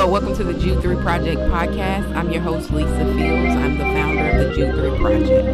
Hello, welcome to the Jude 3 Project podcast. I'm your host, Lisa Fields. I'm the founder of the Jude 3 Project.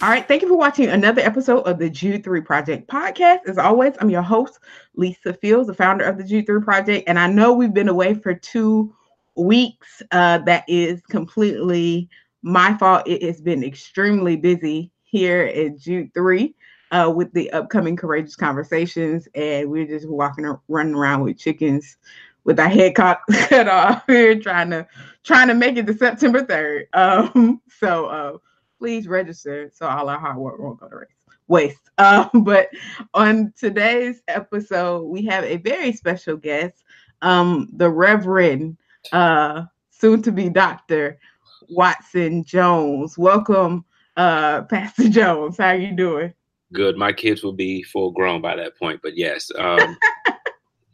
All right, thank you for watching another episode of the Jude 3 Project podcast. As always, I'm your host, Lisa Fields, the founder of the Jude 3 Project. And I know we've been away for two weeks. Uh, that is completely my fault. It has been extremely busy here at Jude 3 uh, with the upcoming Courageous Conversations. And we're just walking, running around with chickens with our head cut, cut off here, trying to trying to make it to September 3rd. Um, so uh, please register so all our hard work won't go to waste. Um, but on today's episode, we have a very special guest, um, the Reverend uh, soon to be Dr. Watson Jones. Welcome, uh, Pastor Jones. How are you doing? Good. My kids will be full grown by that point, but yes. Um,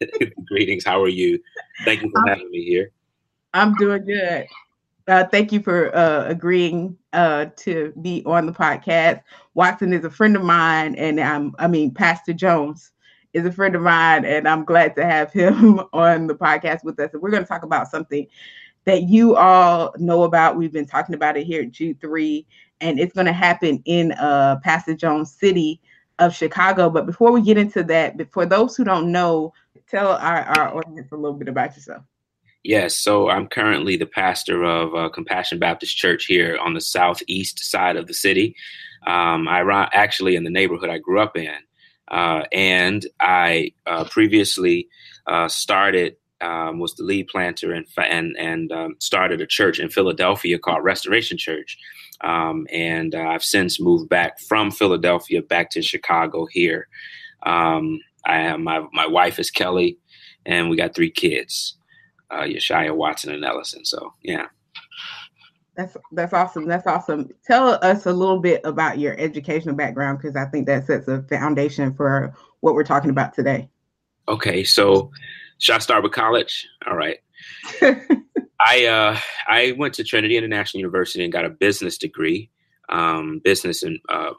greetings. How are you? Thank you for I'm, having me here. I'm doing good. Uh, thank you for uh, agreeing uh, to be on the podcast. Watson is a friend of mine, and I'm, I mean, Pastor Jones is a friend of mine, and I'm glad to have him on the podcast with us. And we're going to talk about something that you all know about. We've been talking about it here at Jude 3, and it's going to happen in uh, Pastor Jones City of Chicago. But before we get into that, for those who don't know, tell our, our audience a little bit about yourself. Yes, so I'm currently the pastor of uh, Compassion Baptist Church here on the southeast side of the city. Um, I actually in the neighborhood I grew up in. Uh, and I uh, previously uh, started um, was the lead planter and and and um, started a church in Philadelphia called Restoration Church. Um, and uh, I've since moved back from Philadelphia back to Chicago here. Um, I have my my wife is Kelly, and we got three kids, uh, Yeshaya, Watson, and Ellison. So yeah. That's that's awesome. That's awesome. Tell us a little bit about your educational background because I think that sets a foundation for what we're talking about today. Okay, so should I start with college? All right. I uh, I went to Trinity International University and got a business degree um, business and uh,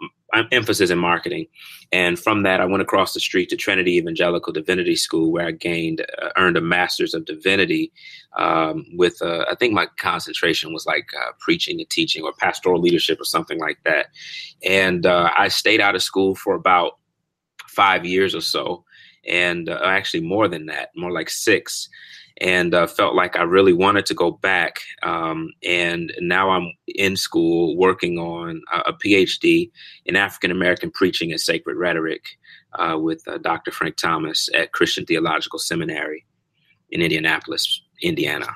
emphasis in marketing. And from that, I went across the street to Trinity Evangelical Divinity School, where I gained, uh, earned a master's of divinity. Um, with, uh, I think my concentration was like uh, preaching and teaching or pastoral leadership or something like that. And uh, I stayed out of school for about five years or so, and uh, actually more than that, more like six and uh, felt like I really wanted to go back. Um, and now I'm in school working on a, a PhD in African American preaching and sacred rhetoric uh, with uh, Dr. Frank Thomas at Christian Theological Seminary in Indianapolis, Indiana.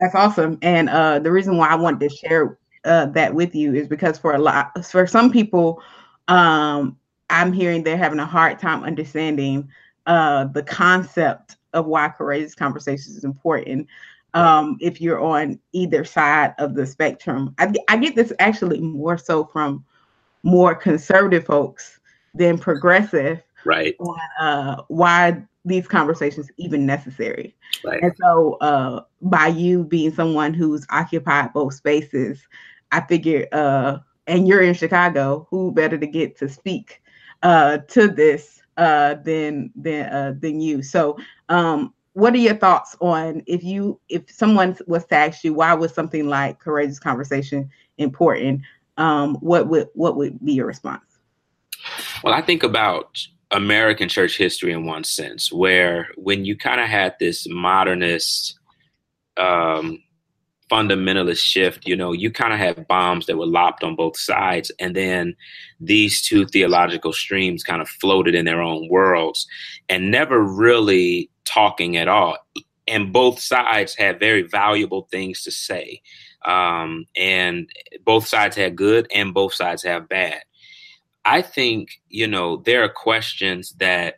That's awesome. And uh, the reason why I wanted to share uh, that with you is because for a lot, for some people, um, I'm hearing they're having a hard time understanding uh, the concept of why courageous conversations is important um, if you're on either side of the spectrum. I, I get this actually more so from more conservative folks than progressive. Right. On, uh, why these conversations even necessary. Right. And so, uh, by you being someone who's occupied both spaces, I figure, uh, and you're in Chicago, who better to get to speak uh, to this uh, than than uh, than you. So, um, what are your thoughts on if you if someone was to ask you why was something like courageous conversation important? Um, what would what would be your response? Well, I think about American church history in one sense, where when you kind of had this modernist um, fundamentalist shift, you know, you kind of had bombs that were lopped on both sides. And then these two theological streams kind of floated in their own worlds and never really talking at all. And both sides had very valuable things to say. Um, and both sides had good and both sides have bad. I think, you know, there are questions that,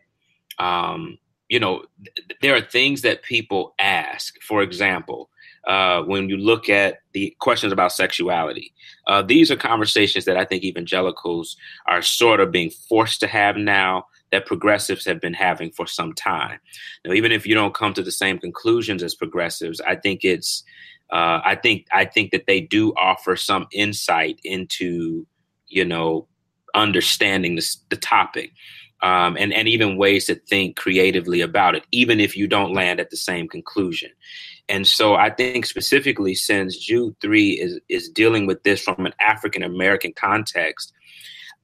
um, you know, th- there are things that people ask. For example, uh, when you look at the questions about sexuality. Uh, these are conversations that I think evangelicals are sort of being forced to have now that progressives have been having for some time. Now, even if you don't come to the same conclusions as progressives, I think it's uh, I think I think that they do offer some insight into you know understanding this, the topic um, and and even ways to think creatively about it, even if you don't land at the same conclusion. And so I think specifically since Jude three is is dealing with this from an African American context,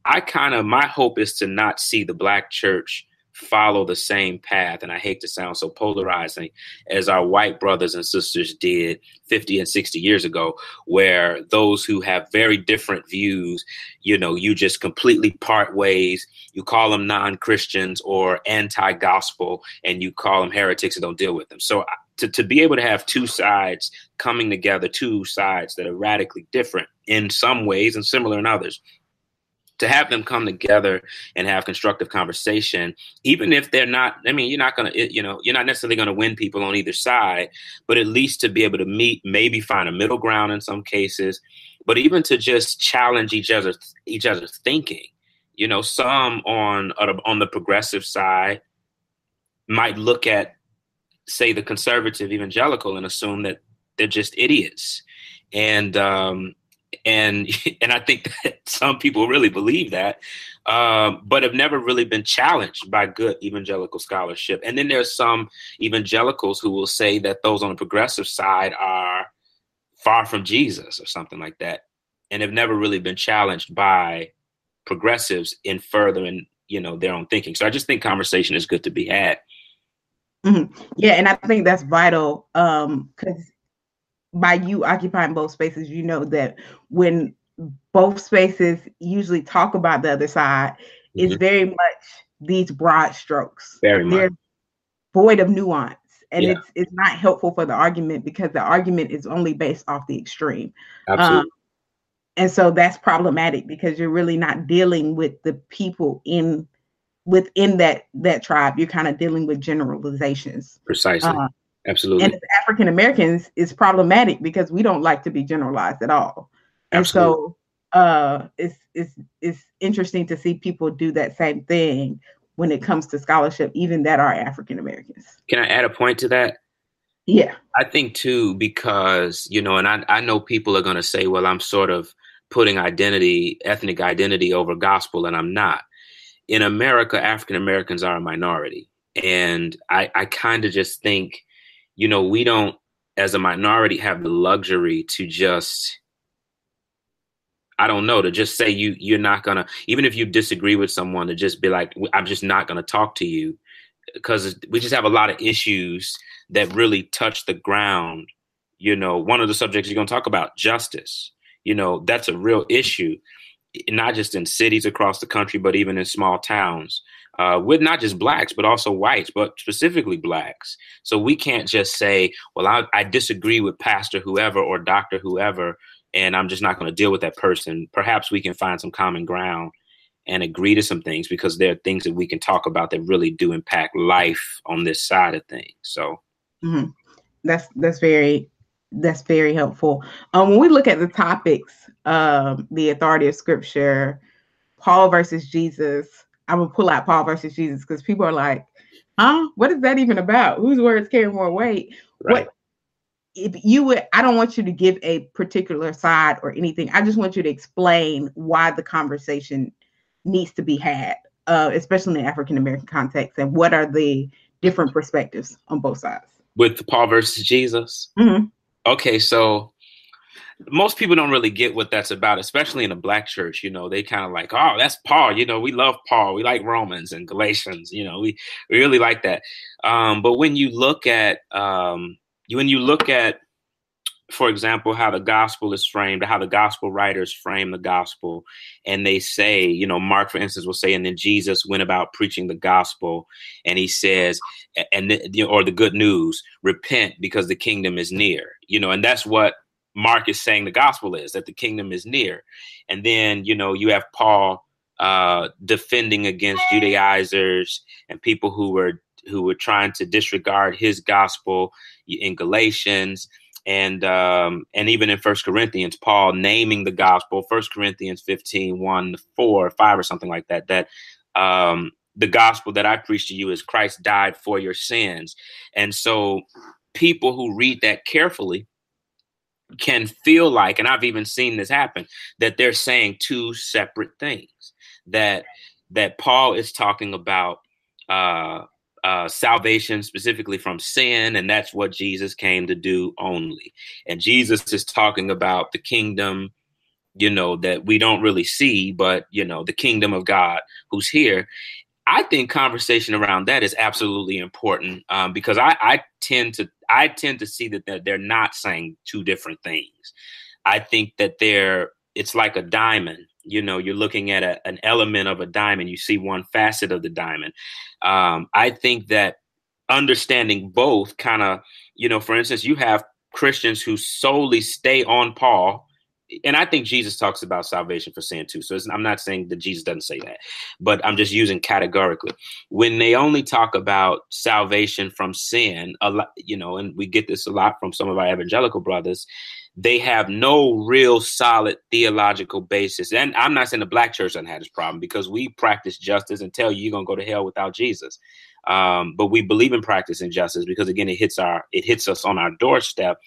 I kind of my hope is to not see the black church follow the same path, and I hate to sound so polarizing, as our white brothers and sisters did 50 and 60 years ago, where those who have very different views, you know, you just completely part ways. You call them non Christians or anti gospel, and you call them heretics and don't deal with them. So to, to be able to have two sides coming together, two sides that are radically different in some ways and similar in others, to have them come together and have constructive conversation, even if they're not, I mean, you're not going to, you know, you're not necessarily going to win people on either side, but at least to be able to meet, maybe find a middle ground in some cases, but even to just challenge each other, each other's thinking. You know, some on on the progressive side might look at, say, the conservative evangelical and assume that they're just idiots, and um, and and I think that some people really believe that, um, but have never really been challenged by good evangelical scholarship. And then there's some evangelicals who will say that those on the progressive side are far from Jesus or something like that, and have never really been challenged by progressives in furthering you know their own thinking. So I just think conversation is good to be had. Mm-hmm. Yeah, and I think that's vital because um, by you occupying both spaces, you know that when both spaces usually talk about the other side, mm-hmm. it's very much these broad strokes. Very They're much. void of nuance. And yeah. it's it's not helpful for the argument because the argument is only based off the extreme. Absolutely. Um, and so that's problematic because you're really not dealing with the people in within that that tribe. You're kind of dealing with generalizations. Precisely. Uh, Absolutely. And African Americans, is problematic because we don't like to be generalized at all. absolutely. And so uh, it's it's it's interesting to see people do that same thing when it comes to scholarship, even that are African Americans. Can I add a point to that? Yeah. I think too, because, you know, and I, I know people are going to say, well, I'm sort of putting identity, ethnic identity over gospel, and I'm not. In America, African Americans are a minority. And I, I kind of just think you know, we don't, as a minority, have the luxury to just, I don't know, to just say you you're not gonna, even if you disagree with someone, to just be like, I'm just not gonna talk to you, because we just have a lot of issues that really touch the ground. You know, one of the subjects you're gonna talk about, justice. You know, that's a real issue, not just in cities across the country, but even in small towns uh, with not just blacks, but also whites, but specifically blacks. So we can't just say, well, I, I disagree with Pastor whoever or Doctor whoever, and I'm just not going to deal with that person. Perhaps we can find some common ground and agree to some things because there are things that we can talk about that really do impact life on this side of things. So mm-hmm. that's that's very that's very helpful. Um, when we look at the topics, um, the authority of Scripture, Paul versus Jesus, I'm gonna pull out Paul versus Jesus because people are like, huh? What is that even about? Whose words carry more weight? Right. What if you would I don't want you to give a particular side or anything. I just want you to explain why the conversation needs to be had, uh, especially in the African American context, and what are the different perspectives on both sides. With Paul versus Jesus. Mm-hmm. Okay, so most people don't really get what that's about, especially in a black church. You know, they kind of like, oh, that's Paul. You know, we love Paul. We like Romans and Galatians. You know, we, we really like that. Um, but when you look at um, when you look at, for example, how the gospel is framed, how the gospel writers frame the gospel, and they say, you know, Mark, for instance, will say, and then Jesus went about preaching the gospel, and he says, and or the good news, repent because the kingdom is near. You know, and that's what Mark is saying the gospel is that the kingdom is near. And then, you know, you have Paul uh, defending against Judaizers and people who were who were trying to disregard his gospel in Galatians and um, and even in First Corinthians, Paul naming the gospel, First Corinthians 15, 1, 4, 5, or something like that, that um, the gospel that I preach to you is Christ died for your sins. And so people who read that carefully can feel like, and I've even seen this happen, that they're saying two separate things. That that Paul is talking about uh, uh, salvation specifically from sin, and that's what Jesus came to do only. And Jesus is talking about the kingdom, you know, that we don't really see, but you know, the kingdom of God who's here. I think conversation around that is absolutely important um, because I, I tend to I tend to see that they're, they're not saying two different things. I think that they're it's like a diamond. You know, you're looking at a, an element of a diamond. You see one facet of the diamond. Um, I think that understanding both kind of, you know, for instance, you have Christians who solely stay on Paul and I think Jesus talks about salvation for sin too. So I'm not saying that Jesus doesn't say that, but I'm just using categorically. When they only talk about salvation from sin, a lot, you know, and we get this a lot from some of our evangelical brothers, they have no real solid theological basis. And I'm not saying the black church doesn't have this problem because we practice justice and tell you you're gonna go to hell without Jesus. Um, but we believe in practicing justice because again, it hits our it hits us on our doorstep.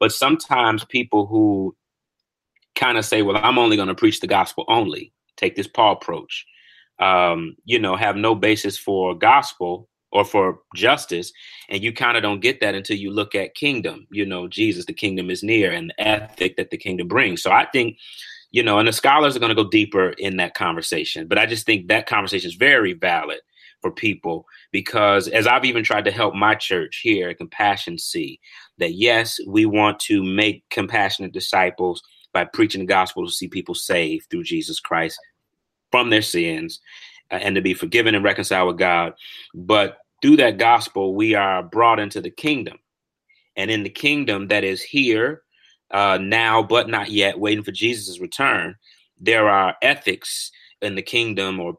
But sometimes people who kind of say, well, I'm only going to preach the gospel only, take this Paul approach, um, you know, have no basis for gospel or for justice. And you kind of don't get that until you look at kingdom, you know, Jesus, the kingdom is near and the ethic that the kingdom brings. So I think, you know, and the scholars are going to go deeper in that conversation, but I just think that conversation is very valid for people because as I've even tried to help my church here at Compassion see that yes, we want to make compassionate disciples by preaching the gospel to see people saved through Jesus Christ from their sins uh, and to be forgiven and reconciled with God. But through that gospel, we are brought into the kingdom. And in the kingdom that is here uh, now, but not yet, waiting for Jesus' return, there are ethics in the kingdom or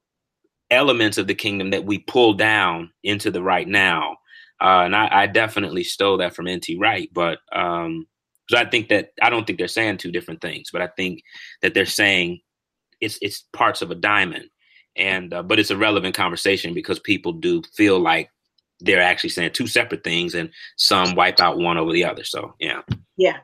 elements of the kingdom that we pull down into the right now. Uh, and I, I, definitely stole that from N.T. Wright, but um, so I think that I don't think they're saying two different things, but I think that they're saying it's it's parts of a diamond, and uh, but it's a relevant conversation because people do feel like they're actually saying two separate things, and some wipe out one over the other. So yeah, yeah,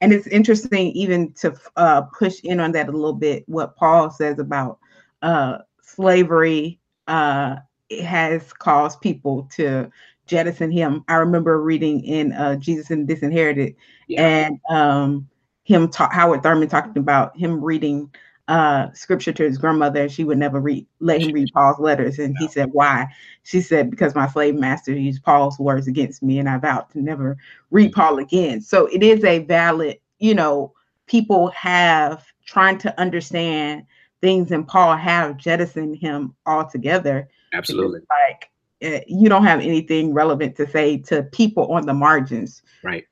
and it's interesting even to uh, push in on that a little bit. What Paul says about uh, slavery uh, has caused people to jettison him. I remember reading in uh, Jesus and Disinherited, yeah. and um, him talk Howard Thurman talking about him reading uh, scripture to his grandmother. and She would never read let him read Paul's letters, and he said, "Why?" She said, "Because my slave master used Paul's words against me, and I vowed to never read. Paul again." So it is a valid, you know, people have trying to understand things, and Paul have jettisoned him altogether. Absolutely, like uh, you don't have anything relevant to say to people on the margins, right?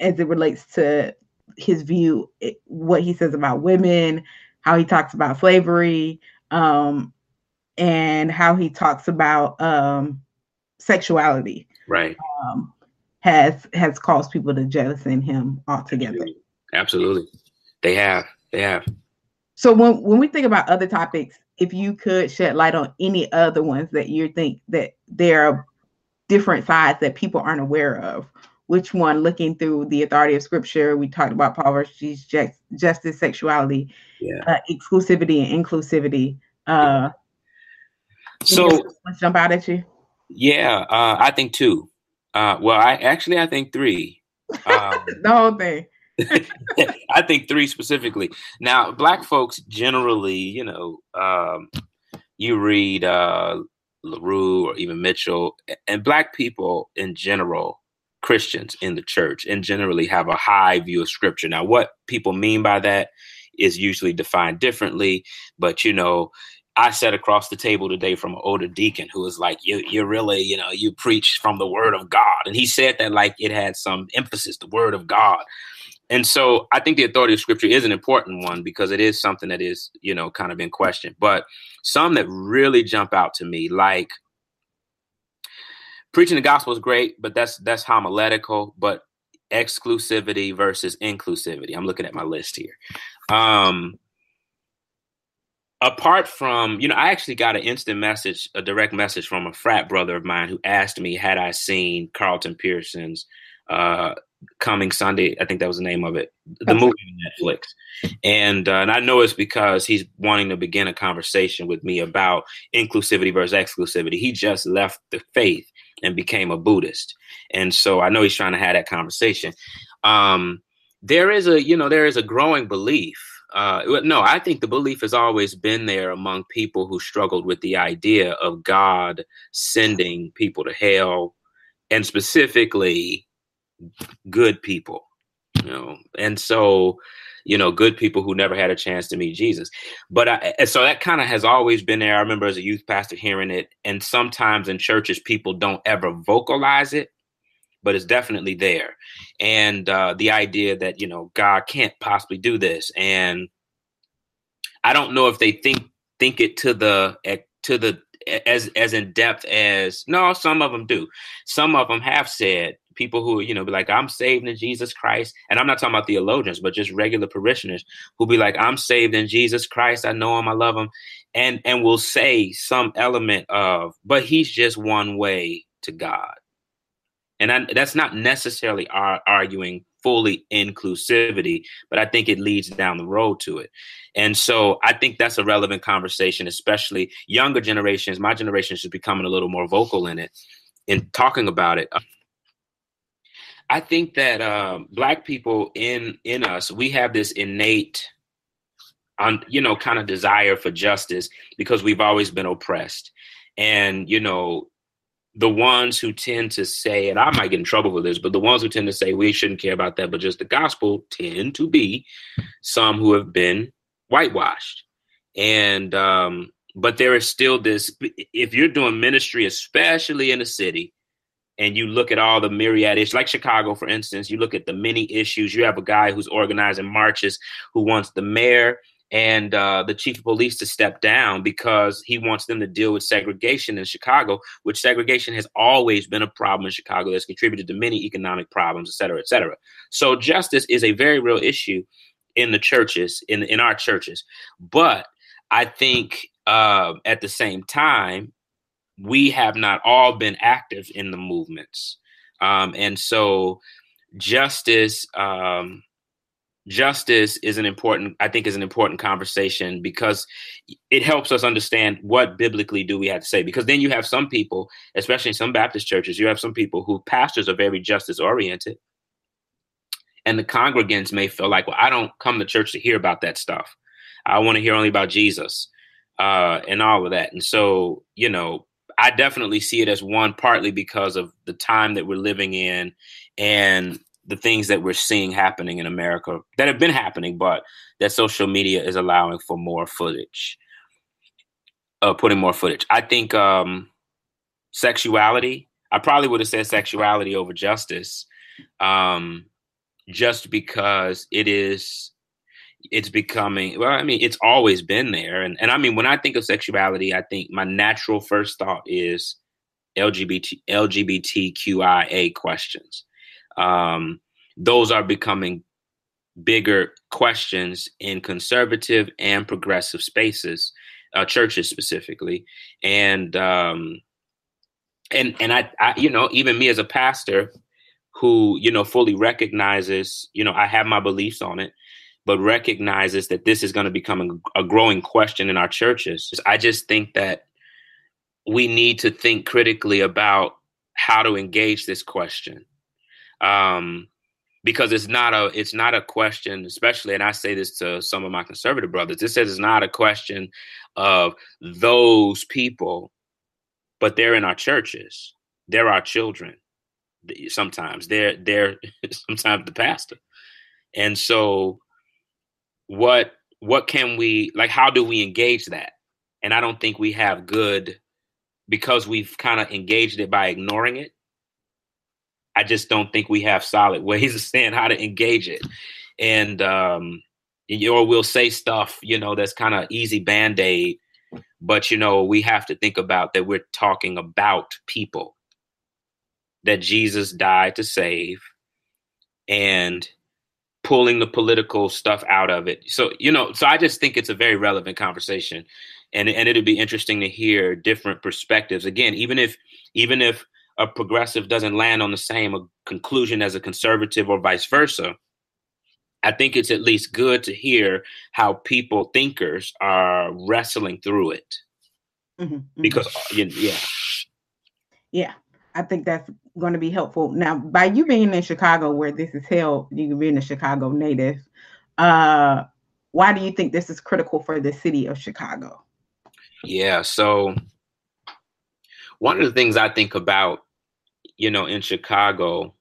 As it relates to his view, what he says about women, how he talks about slavery, um, and how he talks about um, sexuality, right? Um, has has caused people to jettison him altogether. Absolutely. Absolutely, they have, they have. So when when we think about other topics, if you could shed light on any other ones that you think that there are different sides that people aren't aware of, which one looking through the authority of scripture we talked about poverty justice sexuality yeah. uh, exclusivity and inclusivity. Uh so jump out at you? Yeah uh i think two. Uh well i actually i think three. Um, the whole thing. I think three specifically. Now, black folks generally, you know, um, you read uh, LaRue or even Mitchell, and black people in general, Christians in the church, and generally have a high view of scripture. Now, what people mean by that is usually defined differently, but you know, I sat across the table today from an older deacon who was like, "You, you really, you know, you preach from the Word of God," and he said that like it had some emphasis, the Word of God. And so I think the authority of scripture is an important one because it is something that is, you know, kind of in question. But some that really jump out to me, like preaching the gospel is great, but that's that's homiletical, but exclusivity versus inclusivity. I'm looking at my list here. Um apart from, you know, I actually got an instant message, a direct message from a frat brother of mine who asked me had I seen Carlton Pearson's uh, coming Sunday. I think that was the name of it. The movie on Netflix, and uh, and I know it's because he's wanting to begin a conversation with me about inclusivity versus exclusivity. He just left the faith and became a Buddhist, and so I know he's trying to have that conversation. Um, there is a you know there is a growing belief. Uh, no, I think the belief has always been there among people who struggled with the idea of God sending people to hell, and specifically good people, you know, and so you know, good people who never had a chance to meet Jesus. But I, so that kind of has always been there. I remember as a youth pastor hearing it, and sometimes in churches people don't ever vocalize it, but it's definitely there. And uh, the idea that you know God can't possibly do this, and I don't know if they think think it to the to the as as in depth as no some of them do some of them have said people who you know be like i'm saved in jesus christ and i'm not talking about theologians but just regular parishioners who be like i'm saved in jesus christ i know him i love him and and will say some element of but he's just one way to god. And I, that's not necessarily ar- arguing fully inclusivity but i think it leads down the road to it. And so i think that's a relevant conversation especially younger generations. My generation is becoming a little more vocal in it in talking about it I think that um, black people in in us, we have this innate, on you know, kind of desire for justice because we've always been oppressed, and you know, the ones who tend to say, and I might get in trouble for this, but the ones who tend to say we shouldn't care about that, but just the gospel, tend to be some who have been whitewashed, and um, but there is still this. If you're doing ministry, especially in a city and you look at all the myriad issues, like Chicago, for instance, you look at the many issues. You have a guy who's organizing marches who wants the mayor and uh, the chief of police to step down because he wants them to deal with segregation in Chicago, which segregation has always been a problem in Chicago that's contributed to many economic problems, et cetera, et cetera. So justice is a very real issue in the churches, in in our churches. But I think uh, at the same time, we have not all been active in the movements. Um, and so justice, um, justice is an important, I think is an important conversation because it helps us understand what biblically do we have to say. Because then you have some people, especially in some Baptist churches, you have some people who pastors are very justice oriented. And the congregants may feel like, well, I don't come to church to hear about that stuff. I want to hear only about Jesus uh, and all of that. And so, you know, I definitely see it as one partly because of the time that we're living in and the things that we're seeing happening in America that have been happening, but that social media is allowing for more footage, uh, putting more footage. I think um, sexuality, I probably would have said sexuality over justice, um, just because it is it's becoming well i mean it's always been there. And, and i mean when i think of sexuality i think my natural first thought is lgbt lgbtqia questions. Um, those are becoming bigger questions in conservative and progressive spaces uh, churches specifically. And um, and and I, I you know even me as a pastor who you know fully recognizes you know i have my beliefs on it but recognizes that this is going to become a, a growing question in our churches. I just think that we need to think critically about how to engage this question. Um, because it's not a it's not a question especially and i say this to some of my conservative brothers this says it's not a question of those people but they're in our churches they're our children sometimes they're they're sometimes the pastor and so what what can we like how do we engage that? And i don't think we have good because we've kind of engaged it by ignoring it i just don't think we have solid ways of saying how to engage it. And um or we'll say stuff you know that's kind of easy band-aid but you know we have to think about that we're talking about people. That jesus died to save and pulling the political stuff out of it. So, you know, so I just think it's a very relevant conversation. And and it'd be interesting to hear different perspectives. Again, even if even if a progressive doesn't land on the same conclusion as a conservative or vice versa, I think it's at least good to hear how people, thinkers, are wrestling through it. Mm-hmm, mm-hmm. Because, uh, yeah. Yeah, I think that's going to be helpful. Now, by you being in Chicago where this is held, you being a Chicago native, uh, why do you think this is critical for the city of Chicago? Yeah, so one of the things I think about, you know, in Chicago,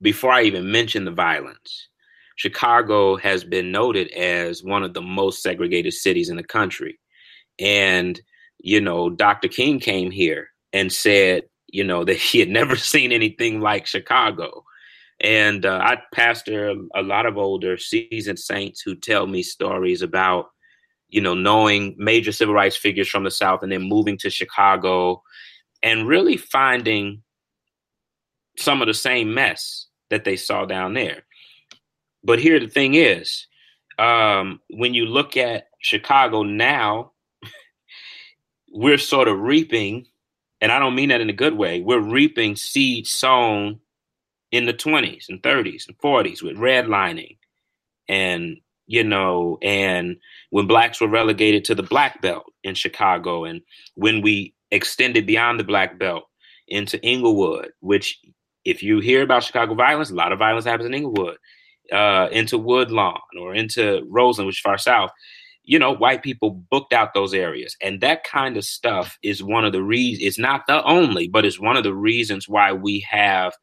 before I even mention the violence, Chicago has been noted as one of the most segregated cities in the country. And, you know, Dr. King came here and said, you know, that he had never seen anything like Chicago. And uh, I pastor a lot of older seasoned saints who tell me stories about, you know, knowing major civil rights figures from the South and then moving to Chicago and really finding some of the same mess that they saw down there. But here the thing is, um, when you look at Chicago now, we're sort of reaping, and I don't mean that in a good way, we're reaping seeds sown in the 20s and 30s and 40s with redlining and you know and when blacks were relegated to the black belt in chicago and when we extended beyond the black belt into englewood which if you hear about chicago violence a lot of violence happens in englewood uh, into woodlawn or into roseland which is far south you know white people booked out those areas and that kind of stuff is one of the reasons it's not the only but it's one of the reasons why we have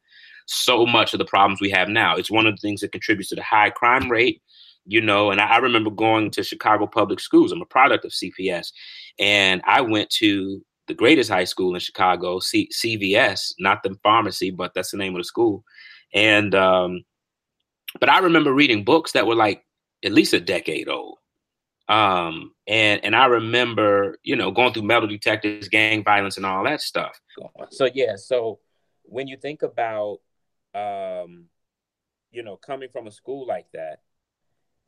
so much of the problems we have now. It's one of the things that contributes to the high crime rate, you know. And I, I remember going to Chicago public schools. I'm a product of CPS, and I went to the greatest high school in Chicago, C- CVS, not the pharmacy, but that's the name of the school. And um, but I remember reading books that were like at least a decade old. Um, and and I remember, you know, going through metal detectors, gang violence, and all that stuff. So yeah, so when you think about um, you know, coming from a school like that,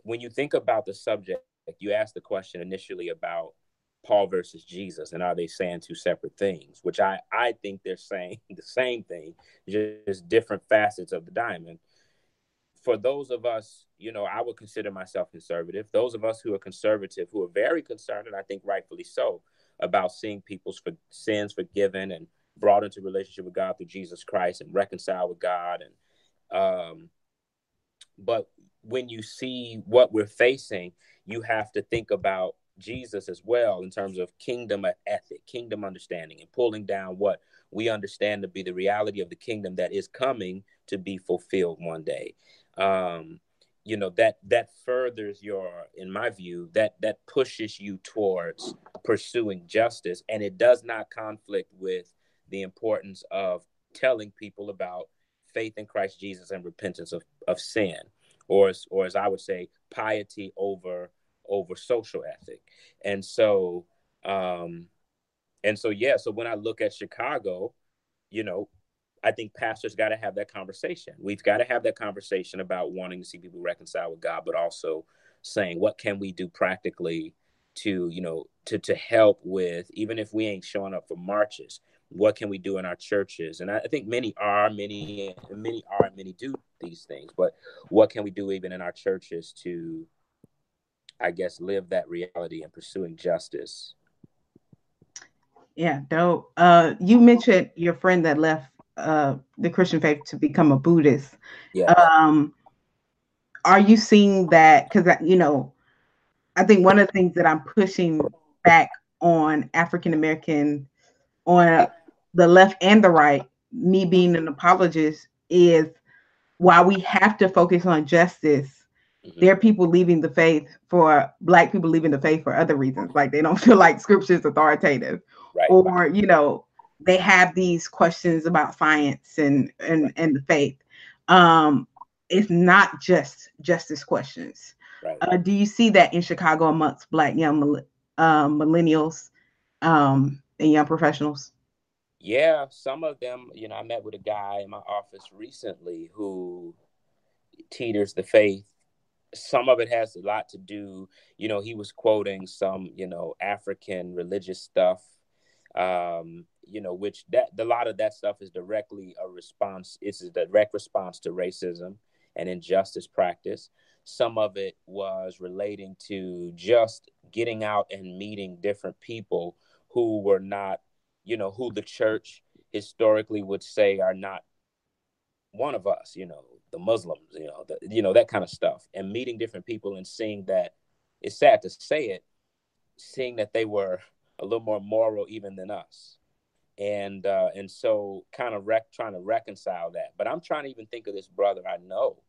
when you think about the subject, you asked the question initially about Paul versus Jesus, and are they saying two separate things? Which I I think they're saying the same thing, just different facets of the diamond. For those of us, you know, I would consider myself conservative. Those of us who are conservative, who are very concerned, and I think rightfully so, about seeing people's for, sins forgiven and brought into relationship with God through Jesus Christ and reconciled with God. And um, but when you see what we're facing, you have to think about Jesus as well in terms of kingdom ethic, kingdom understanding, and pulling down what we understand to be the reality of the kingdom that is coming to be fulfilled one day. Um, you know that that furthers your in my view that that pushes you towards pursuing justice and it does not conflict with the importance of telling people about faith in Christ Jesus and repentance of, of sin, or or as I would say, piety over over social ethic. And so, um, and so, yeah. So when I look at Chicago, you know, I think pastors got to have that conversation. We've got to have that conversation about wanting to see people reconcile with God, but also saying what can we do practically to, you know, to to help with even if we ain't showing up for marches, what can we do in our churches? And i think many are many many are many do these things but what can we do even in our churches to i guess live that reality and pursuing justice? Yeah dope. Uh you mentioned your friend that left uh the christian faith to become a buddhist yeah um are you seeing that because you know i think one of the things that i'm pushing back on african american on the left and the right, me being an apologist, is while we have to focus on justice, mm-hmm. there are people leaving the faith for black people leaving the faith for other reasons. Like they don't feel like scripture is authoritative. Right. Or, you know, they have these questions about science and and, and the faith. Um, it's not just justice questions. Right. Uh, do you see that in Chicago amongst black young uh, millennials um, and young professionals? Yeah, some of them, you know, I met with a guy in my office recently who teeters the faith. Some of it has a lot to do, you know, he was quoting some, you know, African religious stuff. Um, you know, which that a lot of that stuff is directly a response. It's a direct response to racism and injustice practice. Some of it was relating to just getting out and meeting different people who were not, you know, who the church historically would say are not one of us, you know, the Muslims, you know, the, you know that kind of stuff, and meeting different people and seeing that it's sad to say it, seeing that they were a little more moral even than us, and uh, and so kind of rec- trying to reconcile that. But I'm trying to even think of this brother I know.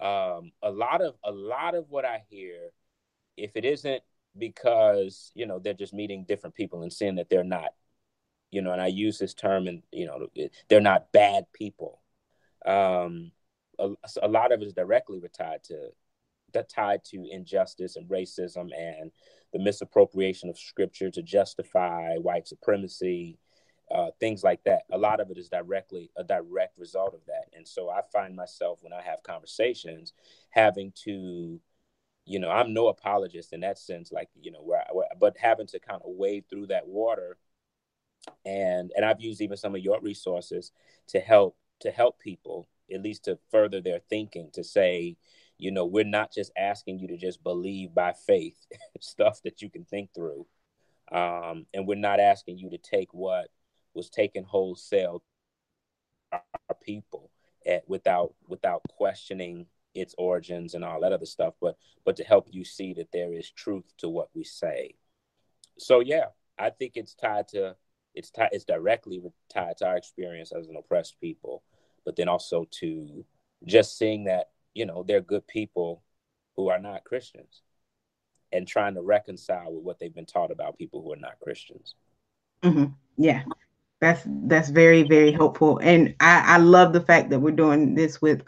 Um, a lot of a lot of what I hear, if it isn't because you know they're just meeting different people and seeing that they're not, you know, and I use this term and you know they're not bad people um, a, a lot of it is directly tied to that tied to injustice and racism and the misappropriation of scripture to justify white supremacy, uh, things like that. A lot of it is directly a direct result of that. And so I find myself when I have conversations having to, you know, I'm no apologist in that sense, like, you know, where, where but having to kind of wade through that water. And and I've used even some of your resources to help to help people, at least to further their thinking, to say, you know, we're not just asking you to just believe by faith stuff that you can think through. Um, and we're not asking you to take what was taken wholesale our people at, without without questioning its origins and all that other stuff, but but to help you see that there is truth to what we say. So yeah, I think it's tied to it's tied it's directly tied to our experience as an oppressed people but then also to just seeing that you know they're good people who are not christians and trying to reconcile with what they've been taught about people who are not christians mm-hmm. yeah that's that's very very helpful and I, I love the fact that we're doing this with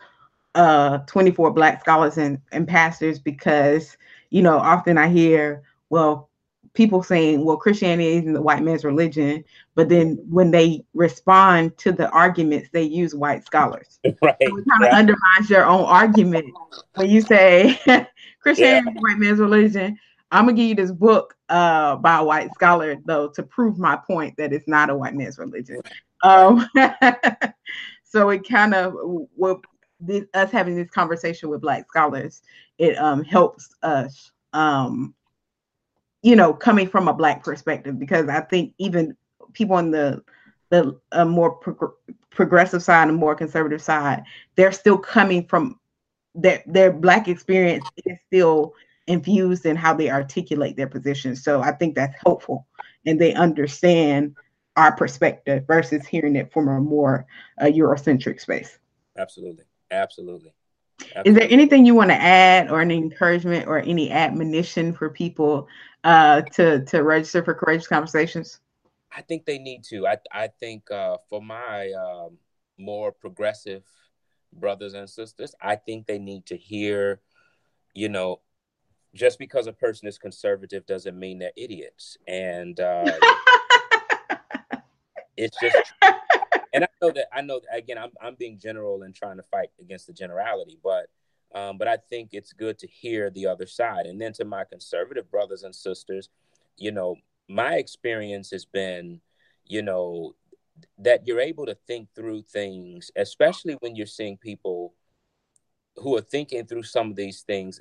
uh 24 black scholars and, and pastors because you know often i hear well people saying, well, Christianity isn't the white man's religion. But then when they respond to the arguments, they use white scholars. Right. So it kind of undermines your own argument when you say Christianity yeah. is white man's religion. I'm gonna give you this book uh, by a white scholar though to prove my point that it's not a white man's religion. Um, so it kind of what us having this conversation with black scholars, it um, helps us um, you know, coming from a black perspective, because I think even people on the the uh, more prog- progressive side and more conservative side, they're still coming from that their black experience is still infused in how they articulate their positions. So I think that's helpful, and they understand our perspective versus hearing it from a more uh, Eurocentric space. Absolutely, absolutely. Absolutely. Is there anything you want to add, or an encouragement, or any admonition for people uh, to to register for courageous conversations? I think they need to. I I think uh, for my um, more progressive brothers and sisters, I think they need to hear, you know, just because a person is conservative doesn't mean they're idiots, and uh, it's just. And I know that I know that, again I'm I'm being general and trying to fight against the generality, but um, but I think it's good to hear the other side. And then to my conservative brothers and sisters, you know, my experience has been, you know, that you're able to think through things, especially when you're seeing people who are thinking through some of these things,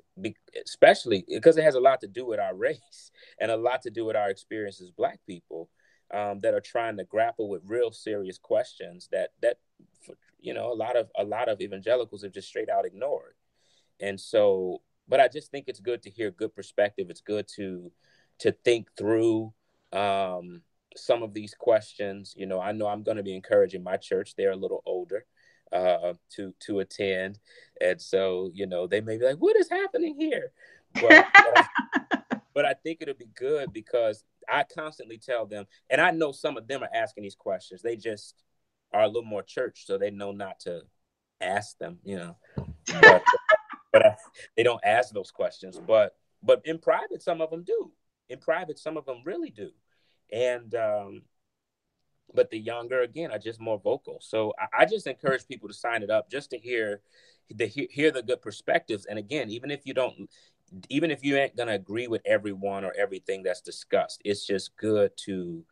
especially because it has a lot to do with our race and a lot to do with our experience as Black people. Um, that are trying to grapple with real serious questions that that you know a lot of a lot of evangelicals have just straight out ignored. And so but i just think it's good to hear good perspective. It's good to to think through um some of these questions. You know i know i'm going to be encouraging my church. They're a little older uh to to attend. And so you know they may be like what is happening here? But, but, I, but I think it'll be good because i constantly tell them and i know some of them are asking these questions. They just are a little more church so they know not to ask them you know. But, but uh, they don't ask those questions. But but in private, some of them do. In private, some of them really do, and um, but the younger again are just more vocal. So I, I just encourage people to sign it up just to hear the hear the good perspectives. And again, even if you don't, even if you ain't gonna agree with everyone or everything that's discussed, it's just good to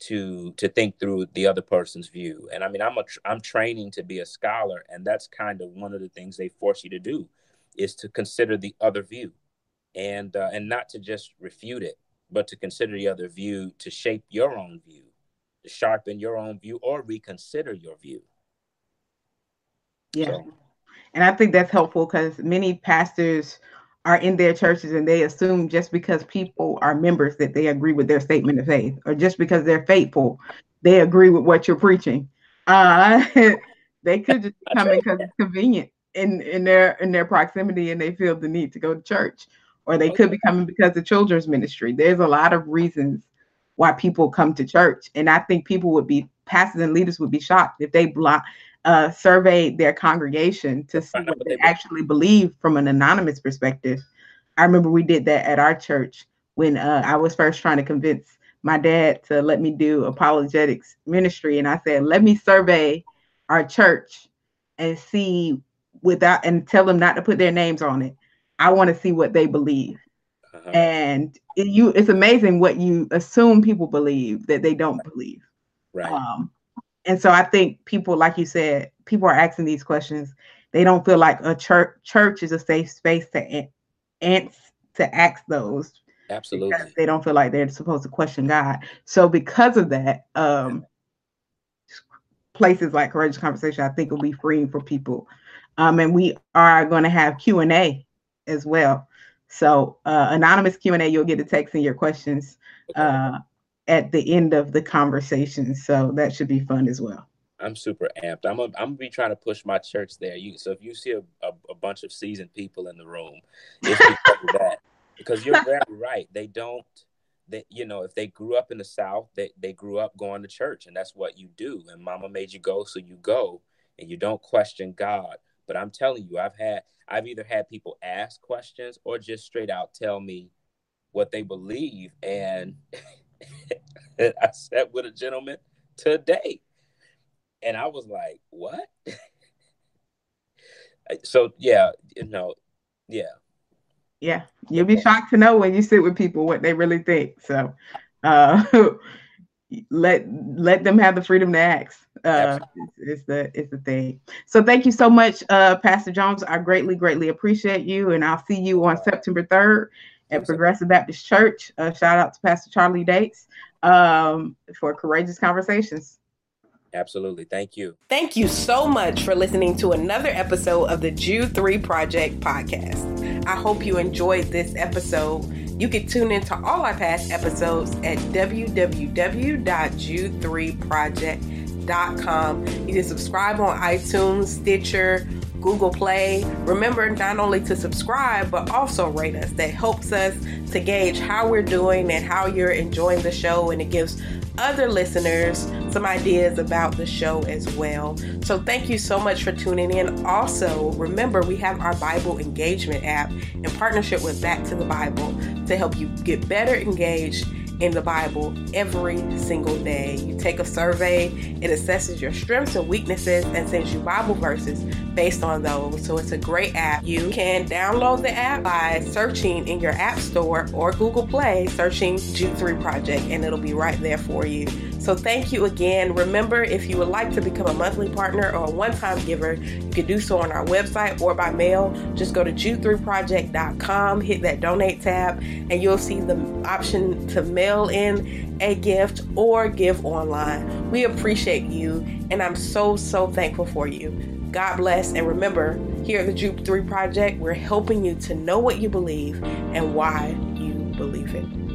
to to think through the other person's view. And I mean, I'm a I'm training to be a scholar, and that's kind of one of the things they force you to do is to consider the other view, and uh, and not to just refute it, but to consider the other view to shape your own view, sharpen your own view, or reconsider your view. Yeah, so. and I think that's helpful because many pastors are in their churches and they assume just because people are members that they agree with their statement of faith or just because they're faithful they agree with what you're preaching uh, they could just come in because it's convenient in in their in their proximity and they feel the need to go to church or they could be coming because of children's ministry there's a lot of reasons why people come to church and i think people would be pastors and leaders would be shocked if they block uh, surveyed their congregation to see what they actually believe from an anonymous perspective. I remember we did that at our church when uh, I was first trying to convince my dad to let me do apologetics ministry. And I said, let me survey our church and see without and tell them not to put their names on it. I want to see what they believe. Uh-huh. And you it's amazing what you assume people believe that they don't believe. Right. Um, and so I think people, like you said, people are asking these questions. They don't feel like a church church is a safe space to answer to ask those. Absolutely. They don't feel like they're supposed to question God. So because of that, um, places like Courageous Conversation, I think, will be freeing for people. Um, and we are going to have Q and A as well. So uh, anonymous Q and A, you'll get a text in your questions. Uh, at the end of the conversation. So that should be fun as well. I'm super amped. I'm a, I'm gonna be trying to push my church there. You so if you see a, a, a bunch of seasoned people in the room, it's because of that. Because you're very right. They don't. They you know if they grew up in the South, they they grew up going to church, and that's what you do. And Mama made you go, so you go, and you don't question God. But I'm telling you, I've had I've either had people ask questions or just straight out tell me what they believe, and I sat with a gentleman today, and I was like, "What?" so yeah, you know, yeah, yeah. You'll be shocked to know when you sit with people what they really think. So, uh, let let them have the freedom to ask. Uh, is the is the thing. So thank you so much, uh, Pastor Jones. I greatly greatly appreciate you, and I'll see you on September third at Progressive Baptist Church. Uh, shout out to Pastor Charlie Dates um, for Courageous Conversations. Absolutely. Thank you. Thank you so much for listening to another episode of the Jude 3 Project podcast. I hope you enjoyed this episode. You can tune into all our past episodes at www.jude3project.com. You can subscribe on iTunes, Stitcher, Google Play. Remember not only to subscribe, but also rate us. That helps us to gauge how we're doing and how you're enjoying the show, and it gives other listeners some ideas about the show as well. So, thank you so much for tuning in. Also, remember we have our Bible engagement app in partnership with Back to the Bible to help you get better engaged in the Bible every single day. You take a survey, it assesses your strengths and weaknesses and sends you Bible verses based on those. So it's a great app. You can download the app by searching in your App Store or Google Play, searching Jude 3 Project, and it'll be right there for you. So thank you again. Remember, if you would like to become a monthly partner or a one-time giver, you can do so on our website or by mail. Just go to jude3project.com, hit that donate tab, and you'll see the option to mail in a gift or give online. We appreciate you, and I'm so, so thankful for you. God bless, and remember, here at the Jude 3 Project, we're helping you to know what you believe and why you believe it.